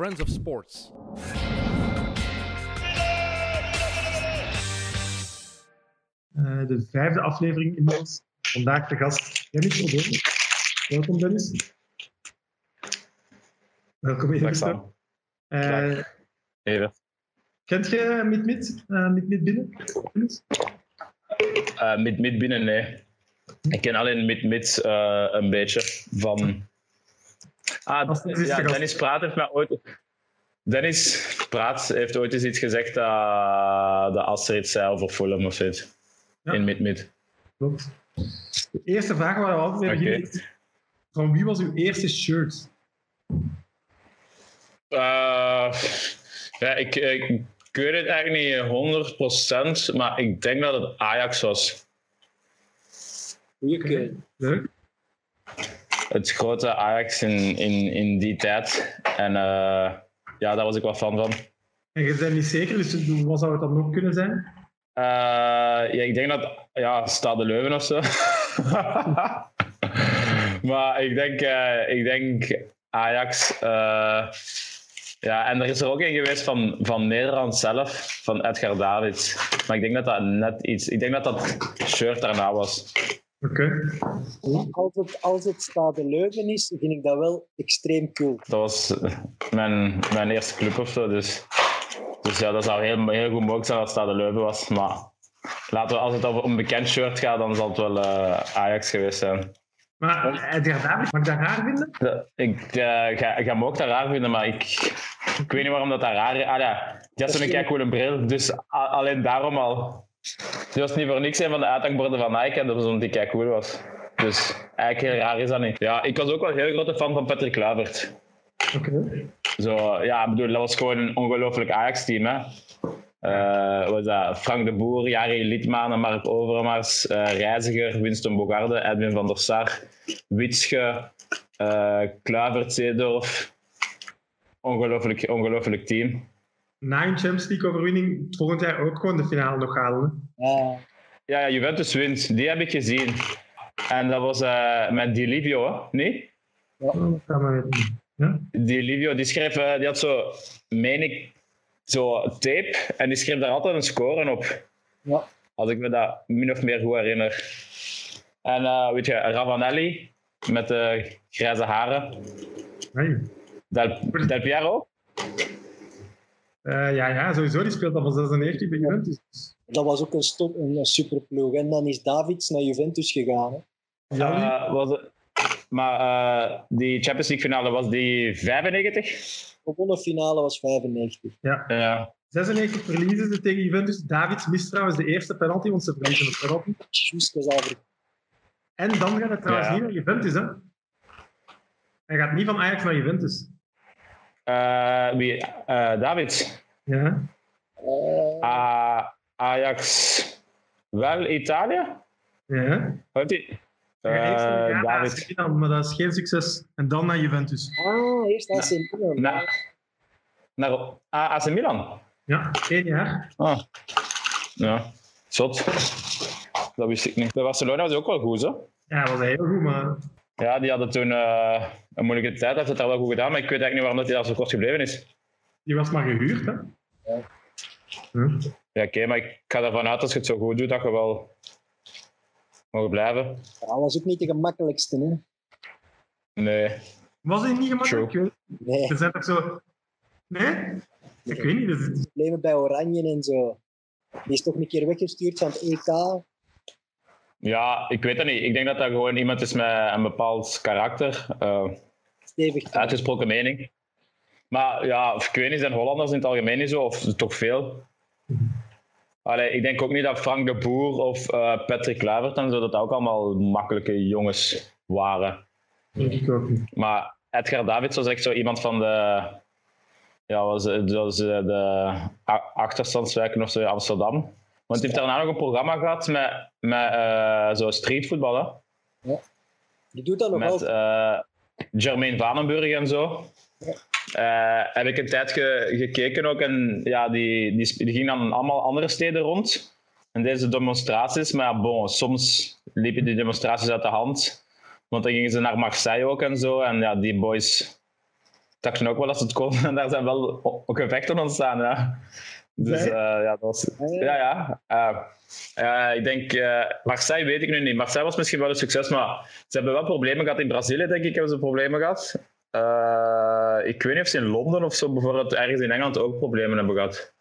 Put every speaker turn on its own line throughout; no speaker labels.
Friends of Sports.
Uh, de vijfde aflevering inmiddels. Vandaag de gast Dennis O'Donnell. Welkom Dennis. Welkom Even. Uh,
Even.
Kent je Mid-Mid? Uh, Mid-Mid binnen?
Uh, Mid-Mid binnen, nee. Ik ken alleen Mid-Mid uh, een beetje van... Ah, ja, Dennis Praat heeft mij ooit... Dennis Praat heeft ooit eens iets gezegd dat, dat Astrid zei over Fulham of zoiets. Ja. In Mid-Mid.
Klopt. De eerste vraag waar we altijd hebben okay. Van wie was uw eerste shirt?
Uh, ja, ik, ik, ik weet het eigenlijk niet 100%, maar ik denk dat het Ajax was.
Goeie Leuk.
Het grote Ajax in, in, in die tijd. En uh, ja, daar was ik wel fan van.
En je bent niet zeker, dus wat zou het dan nog kunnen zijn?
Uh, ja, ik denk dat ja, Stade Leuven of zo. maar ik denk, uh, ik denk Ajax. Ja, en er is er ook een geweest van, van Nederland zelf, van Edgar Davids. Maar ik denk dat dat net iets... Ik denk dat dat shirt daarna was.
Oké.
Okay. Als, het, als het Stade Leuven is, vind ik dat wel extreem cool.
Dat was mijn, mijn eerste club of zo, dus... Dus ja, dat zou heel, heel goed mogelijk zijn als Stade Leuven was. Maar laten we, als het over een bekend shirt gaat, dan zal het wel uh, Ajax geweest zijn.
Maar Edgar Davids, mag ik dat raar vinden?
Ik uh, ga, ga hem ook dat raar vinden, maar ik, ik weet niet waarom dat, dat raar is. Ah ja, die had zo'n coole bril, dus alleen daarom al. Die was niet voor niks een van de uithangborden van Nike en dat was omdat die cool was. Dus eigenlijk heel raar is dat niet. Ja, ik was ook wel een heel grote fan van Patrick Kluivert.
Oké. Okay.
Zo, ja, ik bedoel, dat was gewoon een ongelooflijk Ajax-team, hè. Uh, was dat Frank de Boer, Jari Liedmanen, Mark Overmars, uh, Reiziger, Winston Bogarde, Edwin van der Sar, Witsche, uh, Kluivert, Zeedorf. Ongelooflijk, ongelooflijk team.
Na een Champions League overwinning volgend jaar ook gewoon de finale nog halen.
Ja, ja, Juventus wint. Die heb ik gezien. En dat was met Di Livio, nee?
Ja, dat kan maar weten. Ja?
Di Livio, die schreef, die had zo, meen ik, zo tape en die schreef daar altijd een score op.
Ja.
Als ik me dat min of meer goed herinner. En uh, weet je, Ravanelli met de grijze haren.
Hey.
Del, Del Piero?
Uh, ja, ja, sowieso. Die speelt al van 96 bij Juventus.
Dat was ook een, stop, een superploeg. En dan is Davids naar Juventus gegaan.
Hè. Uh, was het, maar uh, die Champions League finale, was die 95?
gewonnen finale was 95.
Ja.
ja.
96 verliezen ze tegen Juventus. Davids mist trouwens de eerste penalty, want ze verliezen de penalty.
Juist, dat
En dan gaat het trouwens ja. niet naar Juventus, hè? Hij gaat niet van Ajax naar Juventus.
Uh, wie? Uh, Davids?
Ja.
Uh, Ajax wel Italië?
Ja.
Heeft hij?
Uh, David. Milan, maar dat is geen succes. En dan naar Juventus.
Ah, eerst AC Milan.
Na, naar AC Milan?
Ja, één jaar.
Ah. Ja, zot. Dat wist ik niet. Bij Barcelona was ook wel goed, zo.
Ja, dat was heel goed, maar...
Ja, die hadden toen uh, een moeilijke tijd. Heeft het daar wel goed gedaan, maar ik weet eigenlijk niet waarom hij daar zo kort gebleven is.
Die was maar gehuurd, hè?
Ja.
Hm?
Ja, oké, maar ik ga ervan uit als je het zo goed doet, dat je wel mogen blijven.
Ja, dat was ook niet de gemakkelijkste, hè?
Nee.
Was hij niet gemakkelijk?
True.
Nee.
Je bent toch zo... Nee? Ik weet niet. Dus...
Problemen bij Oranje en zo. Die is toch een keer weggestuurd van het EK.
Ja, ik weet het niet. Ik denk dat dat gewoon iemand is met een bepaald karakter. Uh,
Stevig.
Uitgesproken mening. Maar ja, ik weet niet, zijn Hollanders in het algemeen niet zo, of toch veel. Allee, ik denk ook niet dat Frank de Boer of uh, Patrick Kluivert en zo, dat ook allemaal makkelijke jongens waren.
Denk ik ook niet.
Maar Edgar Davids was echt zo iemand van de, ja, was, was de achterstandswijken of zo in Amsterdam. Want hij heeft daarna nog een programma gehad met, met uh, zo streetvoetballen.
Ja. Die doet dat nog
Met
wel.
uh, Jermaine Vanenburg en zo.
Ja.
Uh, heb ik een tijd ge, gekeken ook. En ja, die, die, die gingen dan allemaal andere steden rond. En deze demonstraties. Maar ja, bon, soms liepen die demonstraties uit de hand. Want dan gingen ze naar Marseille ook en zo. En ja, die boys dachten ook wel als het kon. En daar zijn wel ook gevechten ontstaan. Ja. Dus
Nee?
eh, ja, dat was.
Ja.
Ja. Eh, eh, ik denk, Marseille weet ik nu niet. Marseille was misschien wel een succes, maar ze hebben wel problemen gehad in Brazilië, denk ik, hebben ze problemen gehad. Eh, ik weet niet of ze in Londen of zo bijvoorbeeld ergens in Engeland ook problemen hebben gehad.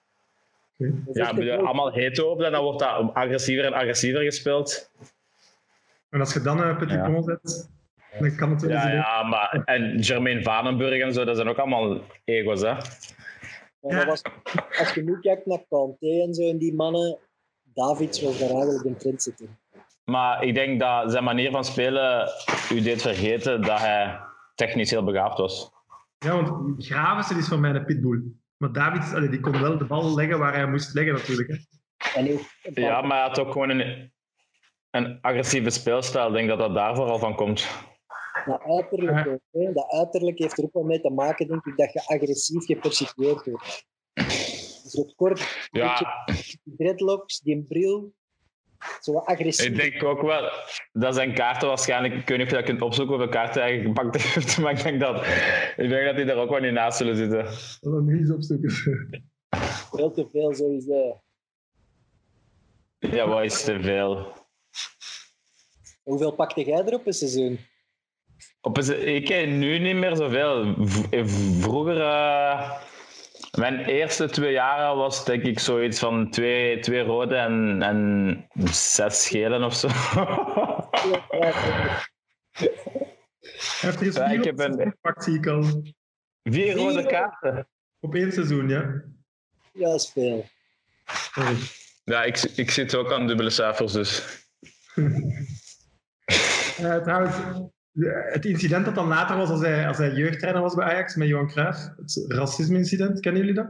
Is
Ja, allemaal heet op en dan wordt dat agressiever en agressiever gespeeld.
En als je dan een petit
Ja.
zet, dan kan het wel
Ja, ja, maar en Jermaine Vanenburg en zo, dat zijn ook allemaal ego's, hè?
Dat was, als je nu kijkt naar Kanté en zo en die mannen, Davids was daar eigenlijk een trendsetter.
Maar ik denk dat zijn manier van spelen u deed vergeten dat hij technisch heel begaafd was.
Ja, want Gravensen is voor mij een pitbull. Maar David allee, die kon wel de bal leggen waar hij moest leggen natuurlijk. Hè.
Ja, maar hij had ook gewoon een, een agressieve speelstijl. Ik denk dat dat daar vooral van komt.
Dat, uiterlijk, ook, hè. dat uiterlijk heeft er ook wel mee te maken, denk ik, dat je agressief gepercipieerd wordt. Zo kort,
Ja,
die dreadlocks, die bril, zo agressief.
ik denk ook wel dat zijn kaarten waarschijnlijk... Ik weet niet of je dat kunt opzoeken hoeveel kaarten hij gepakt heeft, maar ik denk dat, ik denk dat die daar ook wel niet naast zullen zitten.
Dat nu eens opzoeken.
Veel te veel sowieso.
Ja, wat is te veel.
Hoeveel pakte jij er op een seizoen?
Op een, ik ken nu niet meer zoveel. V- Vroeger, eh, mijn eerste twee jaren was denk ik zoiets van twee, twee rode en, en zes gele of zo.
Eens
Ja, ik heb
het
een-
zie ik al.
Vier rode kaarten.
Op één seizoen, ja.
Ja, dat is veel.
Sorry.
Ja, ik, ik zit ook aan dubbele cijfers, dus.
Eh, trouwens, het incident dat dan later was als hij, als hij jeugdtrainer was bij Ajax met Johan Cruijff, het racisme-incident, kennen jullie dat?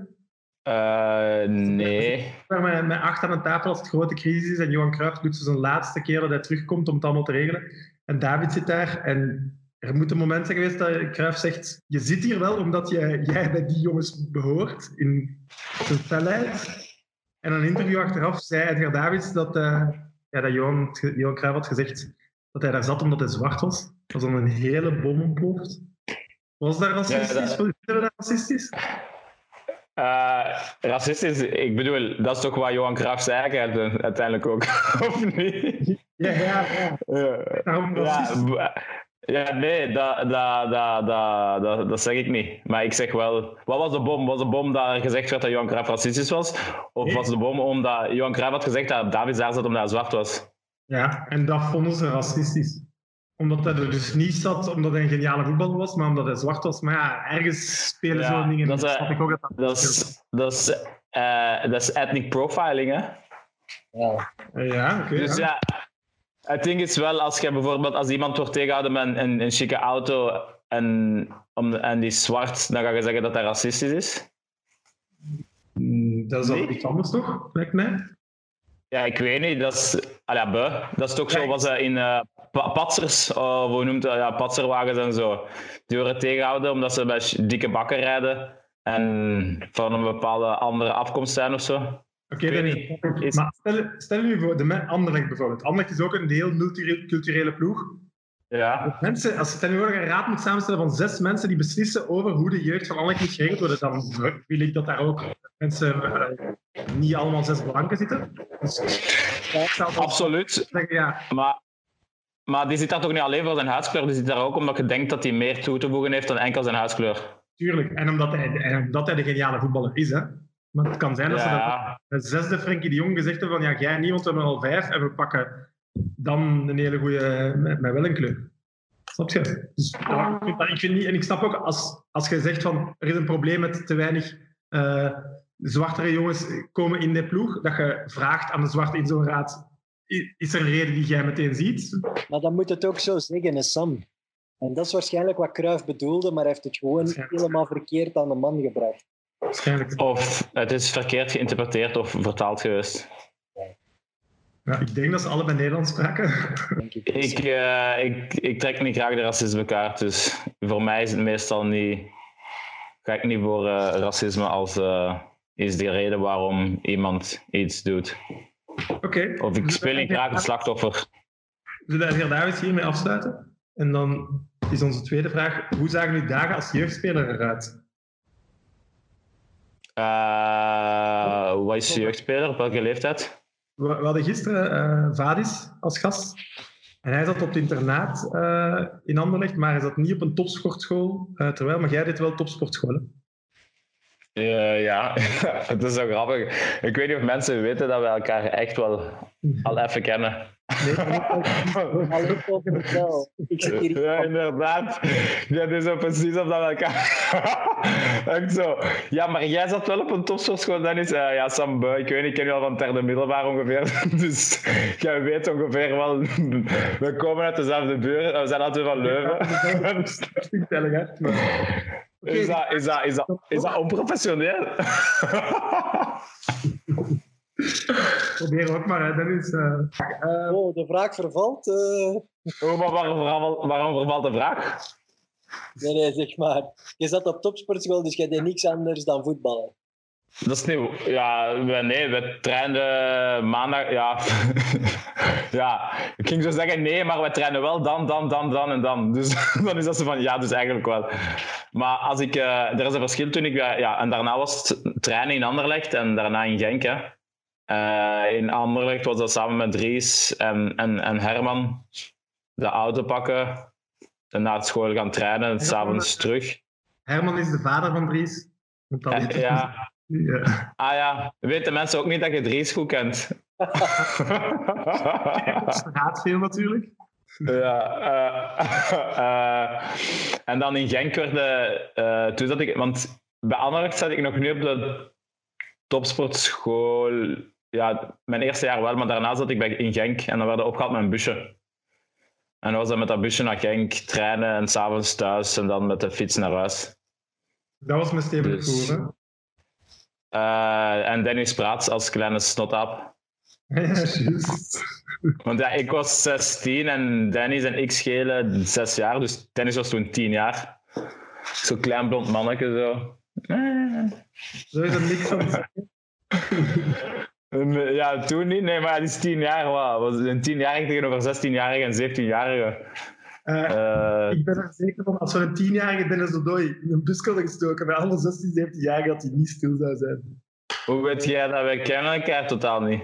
Eh, nee.
Met, met acht aan een tafel als het grote crisis is en Johan Cruijff doet zo zijn laatste keer dat hij terugkomt om het allemaal te regelen. En David zit daar en er moet een moment zijn geweest dat Cruijff zegt je zit hier wel omdat jij, jij bij die jongens behoort in zijn felheid. En een interview achteraf zei Edgar Davids dat, eh, ja, dat Johan, Johan Cruijff had gezegd dat hij daar zat omdat hij zwart was. Was dan een hele bom ontploft. Was dat racistisch?
Ja, dat-
we dat racistisch?
Eh, racistisch, ik bedoel, dat is toch wat Johan Cruijff zei eigenlijk uiteindelijk ook, of niet?
Ja, ja, ja.
Ja. Ja, nee, dat, dat, dat, dat, dat, dat zeg ik niet. Maar ik zeg wel, wat was de bom? Was de bom dat er gezegd werd dat Johan Cruijff racistisch was? Of
Nee.
was de bom omdat Johan Cruijff had gezegd dat David daar zat omdat hij zwart was?
Ja, en dat vonden ze racistisch. Omdat hij er dus niet zat omdat hij een geniale voetballer was, maar omdat hij zwart was. Maar ja, ergens spelen
Ja,
zo'n dingen.
dat is,
Dat
eh,
snap ik ook dat dat
Dat is, dat is, eh, dat is ethnic profiling, hè?
Ja.
Ja, oké.
Dus
ja.
ja, het ding is wel, als je bijvoorbeeld als iemand wordt tegengehouden met een, een, een chique auto en, om, en die is zwart, dan ga je zeggen dat hij racistisch is.
Mm, Dat is al
Nee.
iets anders toch, lijkt mij.
Ja, ik weet niet. Dat is, ah ja, dat is toch zo
Ja,
ze in eh, patsers, oh, hoe noemt dat? Ja, patserwagens en zo. Die worden tegengehouden omdat ze bij dikke bakken rijden en van een bepaalde andere afkomst zijn of zo.
Oké,
weet
is Maar stel, stel je voor, de Anderlecht bijvoorbeeld. Anderlecht is ook een heel multiculturele ploeg.
Ja.
Mensen, als stel je voor je een raad moet samenstellen van zes mensen die beslissen over hoe de jeugd van Anderlecht moet geregeld worden, dan wil ik dat daar ook mensen, eh, niet allemaal zes blanken zitten. Dus
Absoluut.
zeggen, ja,
Maar, maar die zit daar toch niet alleen voor zijn huidskleur, die zit daar ook omdat je denkt dat hij meer toe te voegen heeft dan enkel zijn huidskleur.
Tuurlijk, en omdat hij, en omdat hij de geniale voetballer is. Hè. Maar het kan zijn dat ze
Ja,
de zesde Frenkie de Jong gezegd hebben van ja, jij niet, want we hebben al vijf en we pakken dan een hele goede met, met wel een kleur. Snap je? Dus ja, ik, vind niet, en ik snap ook als, als je zegt van er is een probleem met te weinig eh, zwartere jongens komen in de ploeg, dat je vraagt aan de zwarte in zo'n raad, is er een reden die jij meteen ziet?
Maar dan moet het ook zo zeggen, hè, Sam. En dat is waarschijnlijk wat Cruijff bedoelde, maar hij heeft het gewoon helemaal verkeerd aan de man gebracht.
Waarschijnlijk.
of het is verkeerd geïnterpreteerd of vertaald geweest.
Ja, ik denk dat ze allebei Nederlands spraken.
Ik.
Ik, eh, ik, ik trek niet graag de racismekaart, dus voor mij is het meestal niet. Ga ik niet voor eh, racisme als eh, is de reden waarom iemand iets doet.
Oké.
Of ik speel niet graag het slachtoffer.
Zullen we de heer Davids hiermee afsluiten? En dan is onze tweede vraag. Hoe zagen uw dagen als jeugdspeler eruit?
Uh, wat is jeugdspeler? Op welke leeftijd?
We, we hadden gisteren uh, Vadis als gast. En hij zat op het internaat uh, in Anderlecht, maar hij zat niet op een topsportschool. Terwijl, maar jij deed wel topsportscholen.
Uh, ja, het is zo grappig. Ik weet niet of mensen weten dat we elkaar echt wel al even kennen. Nee, ik zit hier ja, inderdaad. Dat is zo precies of dat we elkaar... echt zo. Ja, maar jij zat wel op een topsportschool, Dennis. Uh, ja, Sam ik weet niet, ik ken je al van derde middelbaar ongeveer. dus jij weet ongeveer wel... we komen uit dezelfde buurt, we zijn altijd van Leuven. Is dat, is, dat, is, dat, is dat onprofessioneel?
Probeer ook maar, hè. Dennis. Uh,
uh, oh, de vraag vervalt. Uh...
Oh, maar waarom, waarom vervalt de vraag?
Nee, nee, zeg maar. Je zat op topsportschool, dus je deed niks anders dan voetballen.
Dat is nieuw. Ja, nee, we trainden maandag. Ja. ja, ik ging zo zeggen nee, maar we trainen wel dan, dan, dan, dan en dan. Dus dan is dat zo van ja, dus eigenlijk wel. Maar als ik, uh, er is een verschil toen ik. ja, en daarna was het trainen in Anderlecht en daarna in Genk. Hè. Uh, in Anderlecht was dat samen met Dries en, en, en Herman de auto pakken. En na het school gaan trainen en s'avonds terug.
Herman is de vader van Dries.
Ja, ja. ja. Ah ja, weten mensen ook niet dat je Dries goed kent?
gaat veel natuurlijk.
Ja, uh, uh, en dan in Genk werd de, toen zat ik, want bij Anderlecht zat ik nog niet op de topsportschool ja, mijn eerste jaar wel, maar daarna zat ik bij, in Genk en dan werden we opgehaald met een busje. En dan was dan met dat busje naar Genk, trainen en s'avonds thuis en dan met de fiets naar huis.
Dat was mijn Steven dus?
Uh, en Dennis Praats als kleine snotap.
Ja.
Want ja, ik was 16 en Dennis en ik schelen 6 jaar, dus Dennis was toen 10 jaar. Zo'n klein blond manneke zo.
Zo is er niks van.
Eh, ja, toen niet. Nee, maar die is tien jaar. Wow. Was een tienjarige tegenover 16-jarige en 17-jarige.
Uh, uh, ik ben er zeker van, als we een tienjarige Dennis Dodoy in een bus hadden gestoken, bij alle 16, 17-jarigen, dat hij niet stil zou zijn.
Hoe weet jij dat? Wij kennen elkaar totaal niet.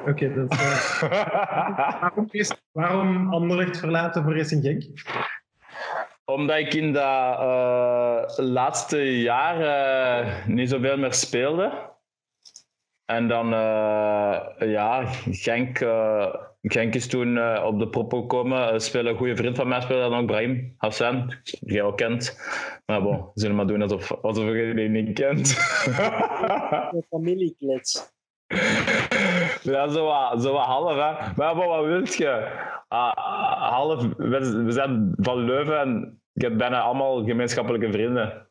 Oké, okay, dat is... Uh, waarom, waarom Anderlecht verlaten voor Racing Genk?
Omdat ik in dat laatste jaar niet zoveel meer speelde. En dan, uh, ja, Genk, uh, Genk is toen uh, op de proppen gekomen. spelen een goede vriend van mij speelde dan ook, Brahim Hassan, die jij ook kent. Maar bon, we zullen maar doen alsof, alsof je die niet kent.
Een familieklets.
Ja, zo wat, zo wat half, hè. Maar bon, wat wilt je? Uh, half, we, we, zijn van Leuven en ik heb bijna allemaal gemeenschappelijke vrienden.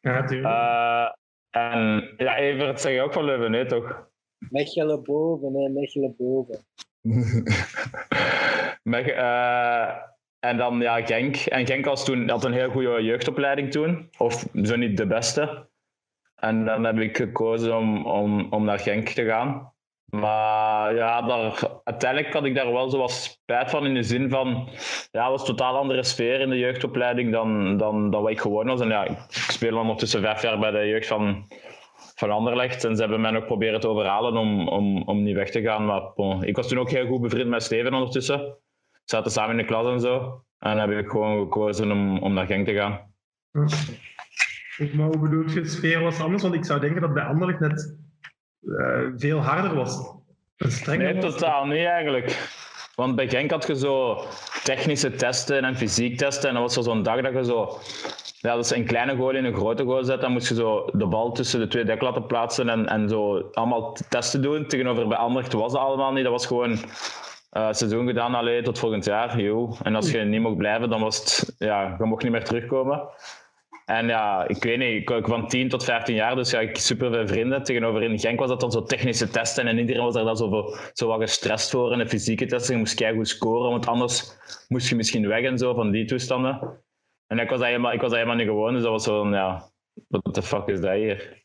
Ja, natuurlijk.
En ja, Evert zeg je ook van Leuven, nee toch?
Mechelen boven, nee, Mechelen boven.
Mech, uh, en dan ja, Genk. En Genk was toen, had een heel goede jeugdopleiding toen. Of zo niet de beste. En dan heb ik gekozen om, om, om naar Genk te gaan. Maar ja, daar, uiteindelijk had ik daar wel zo wat spijt van in de zin van, ja, het was een totaal andere sfeer in de jeugdopleiding dan, dan, dan wat ik gewoon was. En ja, ik speel ondertussen vijf jaar bij de jeugd van, van Anderlecht en ze hebben mij nog proberen te overhalen om, om, om niet weg te gaan. Maar ik was toen ook heel goed bevriend met Steven ondertussen. We zaten samen in de klas en zo. En dan heb ik gewoon gekozen om, om naar Genk te gaan.
Maar hoe bedoel je, sfeer was anders? Want ik zou denken dat bij Anderlecht net veel harder was.
Nee, totaal niet eigenlijk. Want bij Genk had je zo technische testen en fysiek testen. En dan was er zo'n dag dat je zo... Ja, dat is een kleine goal in een grote goal zetten. Dan moest je zo de bal tussen de twee dek laten plaatsen en, en zo allemaal testen doen. Tegenover bij Anderlecht was dat allemaal niet. Dat was gewoon uh, seizoen gedaan, alleen tot volgend jaar. Yo. En als je niet mocht blijven, dan was het... Ja, je mocht niet meer terugkomen. En ja, ik weet niet, ik, van 10 tot 15 jaar, dus ja, ik super veel vrienden. Tegenover in Genk was dat dan zo technische testen en iedereen was daar dan zo, zo wat gestrest voor. En de fysieke testen, je moest goed scoren, want anders moest je misschien weg en zo van die toestanden. En ik was dat helemaal, ik was dat helemaal niet gewoon, dus dat was zo ja, what the fuck is dat hier?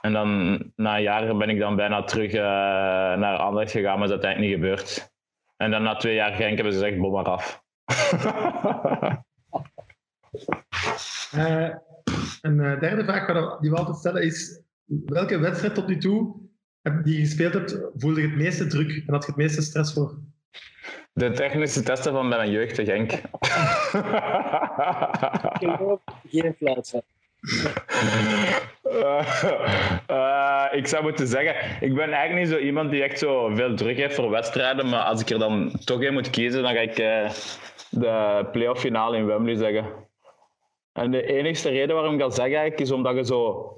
En dan na jaren ben ik dan bijna terug uh, naar Anderlecht gegaan, maar dat is uiteindelijk niet gebeurd. En dan na twee jaar Genk hebben ze gezegd, bom maar af.
Uh, een uh, derde vraag die we altijd stellen is: welke wedstrijd tot nu toe die je gespeeld hebt, voelde je het meeste druk en had je het meeste stress voor?
De technische testen van mijn jeugd te Genk. ik
geloof geen van.
Uh, uh, ik zou moeten zeggen, ik ben eigenlijk niet zo iemand die echt zo veel druk heeft voor wedstrijden, maar als ik er dan toch in moet kiezen, dan ga ik uh, de playoff finale in Wembley zeggen. En de enigste reden waarom ik dat zeg eigenlijk, is omdat je zo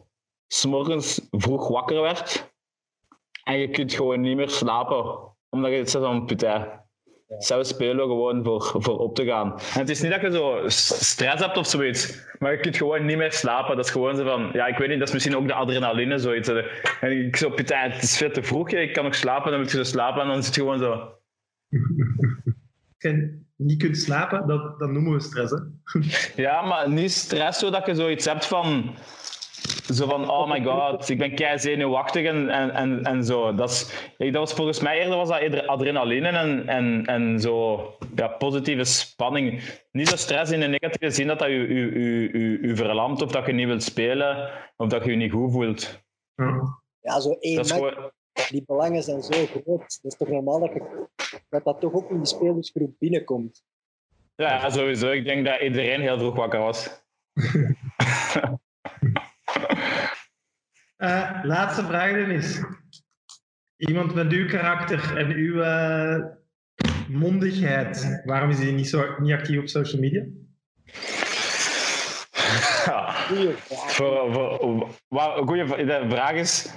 s'morgens vroeg wakker werd en je kunt gewoon niet meer slapen, omdat je het zegt van putain. Zelf spelen gewoon voor, voor op te gaan. En het is niet dat je zo stress hebt of zoiets, maar je kunt gewoon niet meer slapen. Dat is gewoon zo van, ja, ik weet niet, dat is misschien ook de adrenaline zoiets. En ik zo, putain, het is veel te vroeg, ik kan nog slapen, dan moet je zo slapen en dan zit je gewoon zo.
Als je niet kunt slapen, dat, dat noemen we stress, hè?
Ja, maar niet stress zodat je zoiets hebt van zo van, oh my god, ik ben kei zenuwachtig en, en, en, en zo. Dat, is, dat was volgens mij eerder was dat eerder adrenaline en, en, en zo ja, positieve spanning. Niet zo stress in de negatieve zin dat dat je, je, je, je, verlamt of dat je niet wilt spelen of dat je je niet goed voelt.
Ja, zo één match, gewoon... die belangen zijn zo groot. Dat is toch normaal dat, je, dat dat toch ook in die spelersgroep binnenkomt.
Ja, sowieso. Ik denk dat iedereen heel vroeg wakker was.
Uh, laatste vraag dan is: iemand met uw karakter en uw uh, mondigheid, waarom is hij niet, zo, niet actief op social media?
Ja, voor, voor, goeie, de vraag is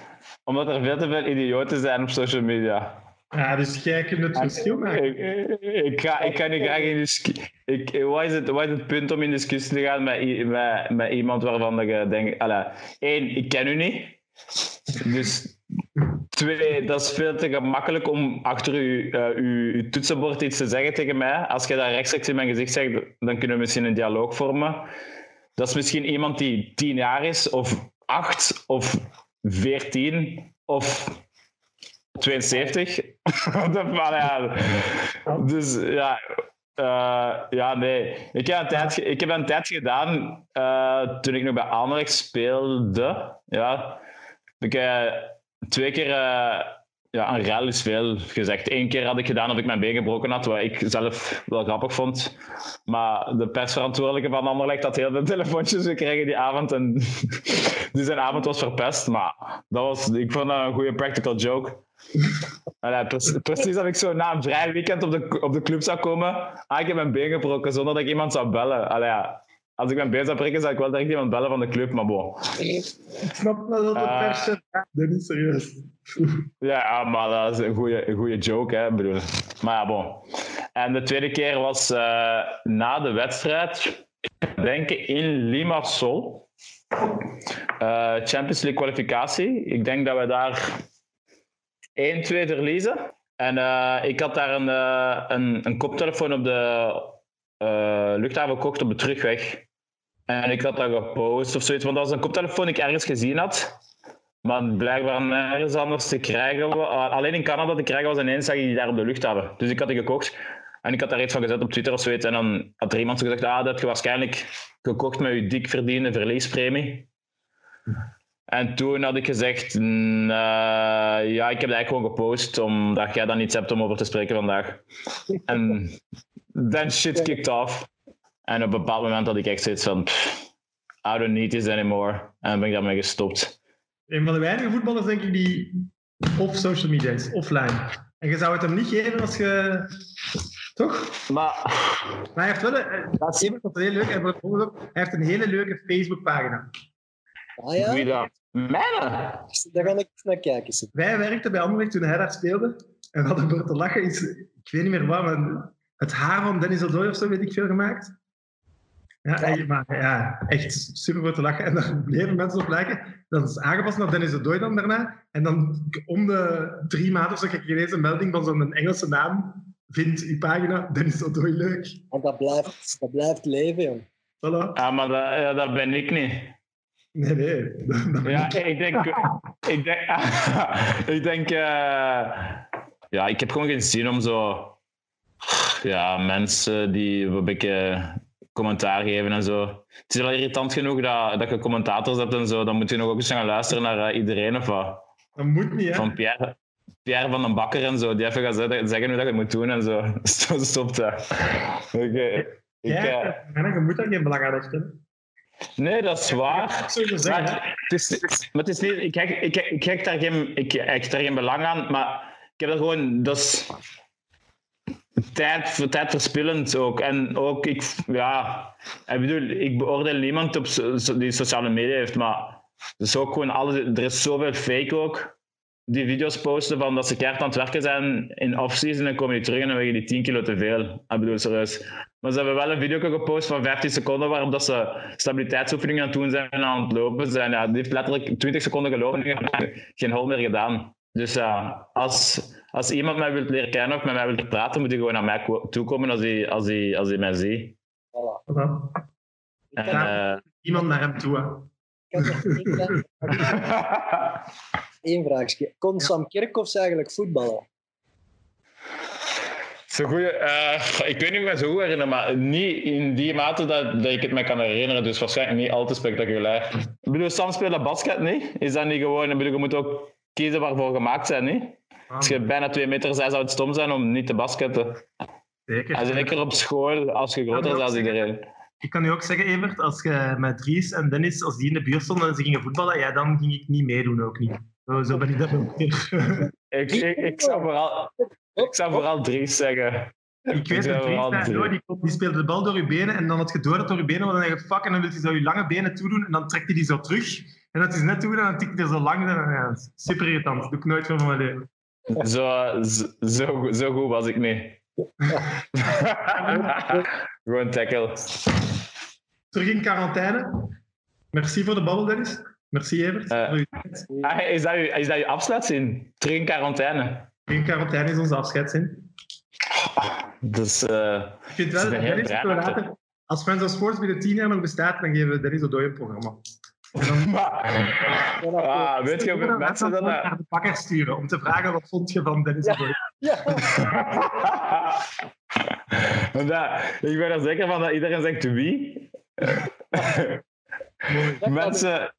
omdat er veel te veel idioten zijn op social media.
Ja, dus jij kunt het verschil maken.
Ik, ik, ga, ik ga graag in discussie. Ik, wat, is het, wat is het punt om in discussie te gaan met, met, met iemand waarvan je denkt... Alla, één, ik ken u niet. Dus twee, dat is veel te gemakkelijk om achter uw, uh, uw, uw toetsenbord iets te zeggen tegen mij. Als je dat rechtstreeks in mijn gezicht zegt, dan kunnen we misschien een dialoog vormen. Dat is misschien iemand die tien jaar is, of acht, of veertien, of 72. ja. Dus ja, uh, ja, nee. Ik heb een tijd, ik heb een tijd gedaan uh, toen ik nog bij Anderlecht speelde. Ja. Ik heb twee keer uh, ja, een ruil is veel gezegd. Eén keer had ik gedaan dat ik mijn been gebroken had, wat ik zelf wel grappig vond. Maar de persverantwoordelijke van Anderlecht had heel veel telefoontjes gekregen die avond. En dus zijn avond was verpest. Maar dat was, ik vond dat een goede practical joke. Precies dat ik zo na een vrij weekend op de, op de club zou komen. Ah, ik heb mijn been gebroken zonder dat ik iemand zou bellen. Allee. Als ik been zou prikken, zou ik wel direct iemand bellen van de club, maar bon.
Ik snap wel dat het uh, persen... Dat is serieus.
Ja, maar dat is een goede, een goede joke, hè, bedoel. Maar ja, bon. En de tweede keer was uh, na de wedstrijd, denk ik, in Limassol. Uh, Champions League kwalificatie. Ik denk dat we daar 1, 2 verliezen. En uh, ik had daar een, een, een koptelefoon op de uh, luchthaven gekocht op de terugweg. En ik had dat gepost of zoiets, want dat was een koptelefoon die ik ergens gezien had. Maar blijkbaar nergens anders te krijgen. Alleen in Canada te krijgen was ineens zag je die daar op de luchthaven. Dus ik had die gekocht. En ik had daar iets van gezet op Twitter of zoiets. En dan had er iemand gezegd, ah, dat heb je waarschijnlijk gekocht met je dik verdiende verliespremie. En toen had ik gezegd, mm, uh, ja, ik heb het eigenlijk gewoon gepost, omdat jij dan iets hebt om over te spreken vandaag. en then shit kicked off. En op een bepaald moment had ik echt zoiets van, I don't need this anymore. En dan ben ik daarmee gestopt.
Een van de weinige voetballers, denk ik, die op social media is, offline. En je zou het hem niet geven als je... Toch?
Maar...
Maar hij heeft wel een, dat is heel leuk. Hij heeft een hele leuke Facebookpagina.
Ah ja?
Wie dat? Mijne?
Daar ga ik eens naar kijken.
Wij werkten bij Anderlecht toen hij daar speelde. En we hadden voor te lachen iets, ik weet niet meer wat, maar het haar van Dennis Odoi of zo, weet ik veel, gemaakt. Ja, ja. maar ja, echt super voor te lachen. En daar bleven mensen op lijken. Dat is aangepast naar Dennis Odoi dan daarna. En dan om de drie maanden of zo krijg je ineens een melding van zo'n Engelse naam. Vindt uw pagina Dennis Odoi leuk.
Want dat blijft, dat blijft leven, jong.
Voilà.
Ja, maar dat, ja, dat ben ik niet.
Nee, nee.
Ja, ik denk... ik denk, ik denk uh, ja, ik heb gewoon geen zin om zo... Ja, mensen die een beetje commentaar geven en zo. Het is wel irritant genoeg dat, dat je commentators hebt en zo. Dan moet je nog ook eens gaan luisteren naar eh, iedereen of wat.
Dat moet niet, hè?
Van Pierre, Pierre van den Bakker en zo, die even gaat zeggen, hoe dat je het moet doen en zo. Stop, dat. Ik, eh, ik,
Ja,
eh,
je moet daar geen belang aan hechten.
Nee, dat is waar.
Zo gezegd, hè?
Maar het is, maar het is niet, ik ik, ik, hecht daar geen, ik hecht daar geen belang aan, maar ik heb er gewoon, dat is tijd, tijdverspillend ook. En ook, ik, ja, ik bedoel, ik beoordeel niemand op die sociale media heeft, maar het is ook gewoon alles, er is zoveel fake ook. Die video's posten van dat ze keihard aan het werken zijn in off-season en komen die terug en dan wegen die 10 kilo te veel. Ik bedoel, serieus. Maar ze hebben wel een video gepost van 15 seconden waarop dat ze stabiliteitsoefeningen aan het doen zijn en aan het lopen zijn. Ja, die heeft letterlijk 20 seconden gelopen en geen hol meer gedaan. Dus ja, als, als iemand mij wil leren kennen of met mij wil praten, moet hij gewoon naar mij ko- toekomen als hij, als hij, als hij mij ziet.
Voilà.
En, eh,
Iemand naar hem toe, hè?
Één één vraagje. Kon Sam Kerkhoffs eigenlijk voetballen?
Goeie, eh, ik weet niet of ik me zo goed herinner, maar niet in die mate dat, dat ik het me kan herinneren. Dus waarschijnlijk niet al te spectaculair. Ik bedoel, Sam speelt basket niet. Is dat niet gewoon? Ik bedoel, je moet ook kiezen waarvoor gemaakt zijn, niet? Als je bijna twee meter bent, zou het stom zijn om niet te basketten.
Zeker.
En zeker op school, als je groter bent dan iedereen.
Ik kan u ook zeggen, Evert, als je met Dries en Dennis, als die in de buurt stonden en ze gingen voetballen, ja, dan ging ik niet meedoen, ook niet. Zo, zo ben ik dat ook weer.
Ik, ik, ik, zou vooral, ik zou vooral Dries zeggen.
Ik weet dat Dries, zo, die, die speelde de bal door je benen en dan had je door dat door je benen en dan denk je, fuck, en dan wil hij zo je lange benen toedoen en dan trekt hij die zo terug. En dat is net toe en dan tikt hij zo lang en dan, ja, super irritant. Dat doe ik nooit van mijn leven.
Zo, zo, zo goed was ik niet. Gewoon tackle.
Terug in quarantaine. Merci voor de babbel, Dennis. Merci, Evert.
Eh. Ah, is, dat je, is dat je afsluitzin? Terug in quarantaine.
In quarantaine is onze afscheidszin.
Dus, eh,
Ik vind
Dat
wel,
heel
Dennis, later, als Friends of Sports binnen tien jaar nog bestaat, dan geven we Dennis O'Doy een programma. En dan
maar, ah, weet je hoeveel mensen dat...
naar de bakker sturen om te vragen wat vond je van Dennis O'Doy.
Ja.
Want ja, ik ben er zeker van dat iedereen zegt wie. Mensen,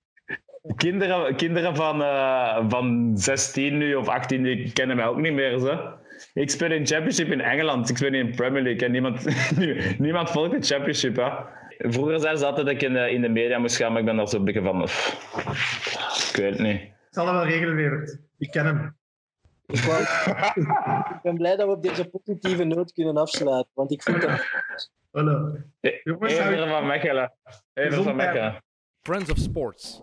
kinderen, kinderen van, eh, van 16 nu of 18 die kennen mij ook niet meer. Zo. Ik speel in Championship in Engeland, ik speel niet in Premier League en niemand, niemand volgt de Championship. Hè. Vroeger zeiden ze altijd dat ik in de, in de media moest gaan, maar ik ben daar zo'n beetje van. pff, Ik weet het niet.
Ik zal dat wel regelen, Evert. Ik ken hem.
Ik, wou- ik ben blij dat we op deze positieve noot kunnen afsluiten. Want ik vind dat.
Jongens, zou
Even
ik-
van Mechelen. Even van. Mechelen.
Friends of Sports.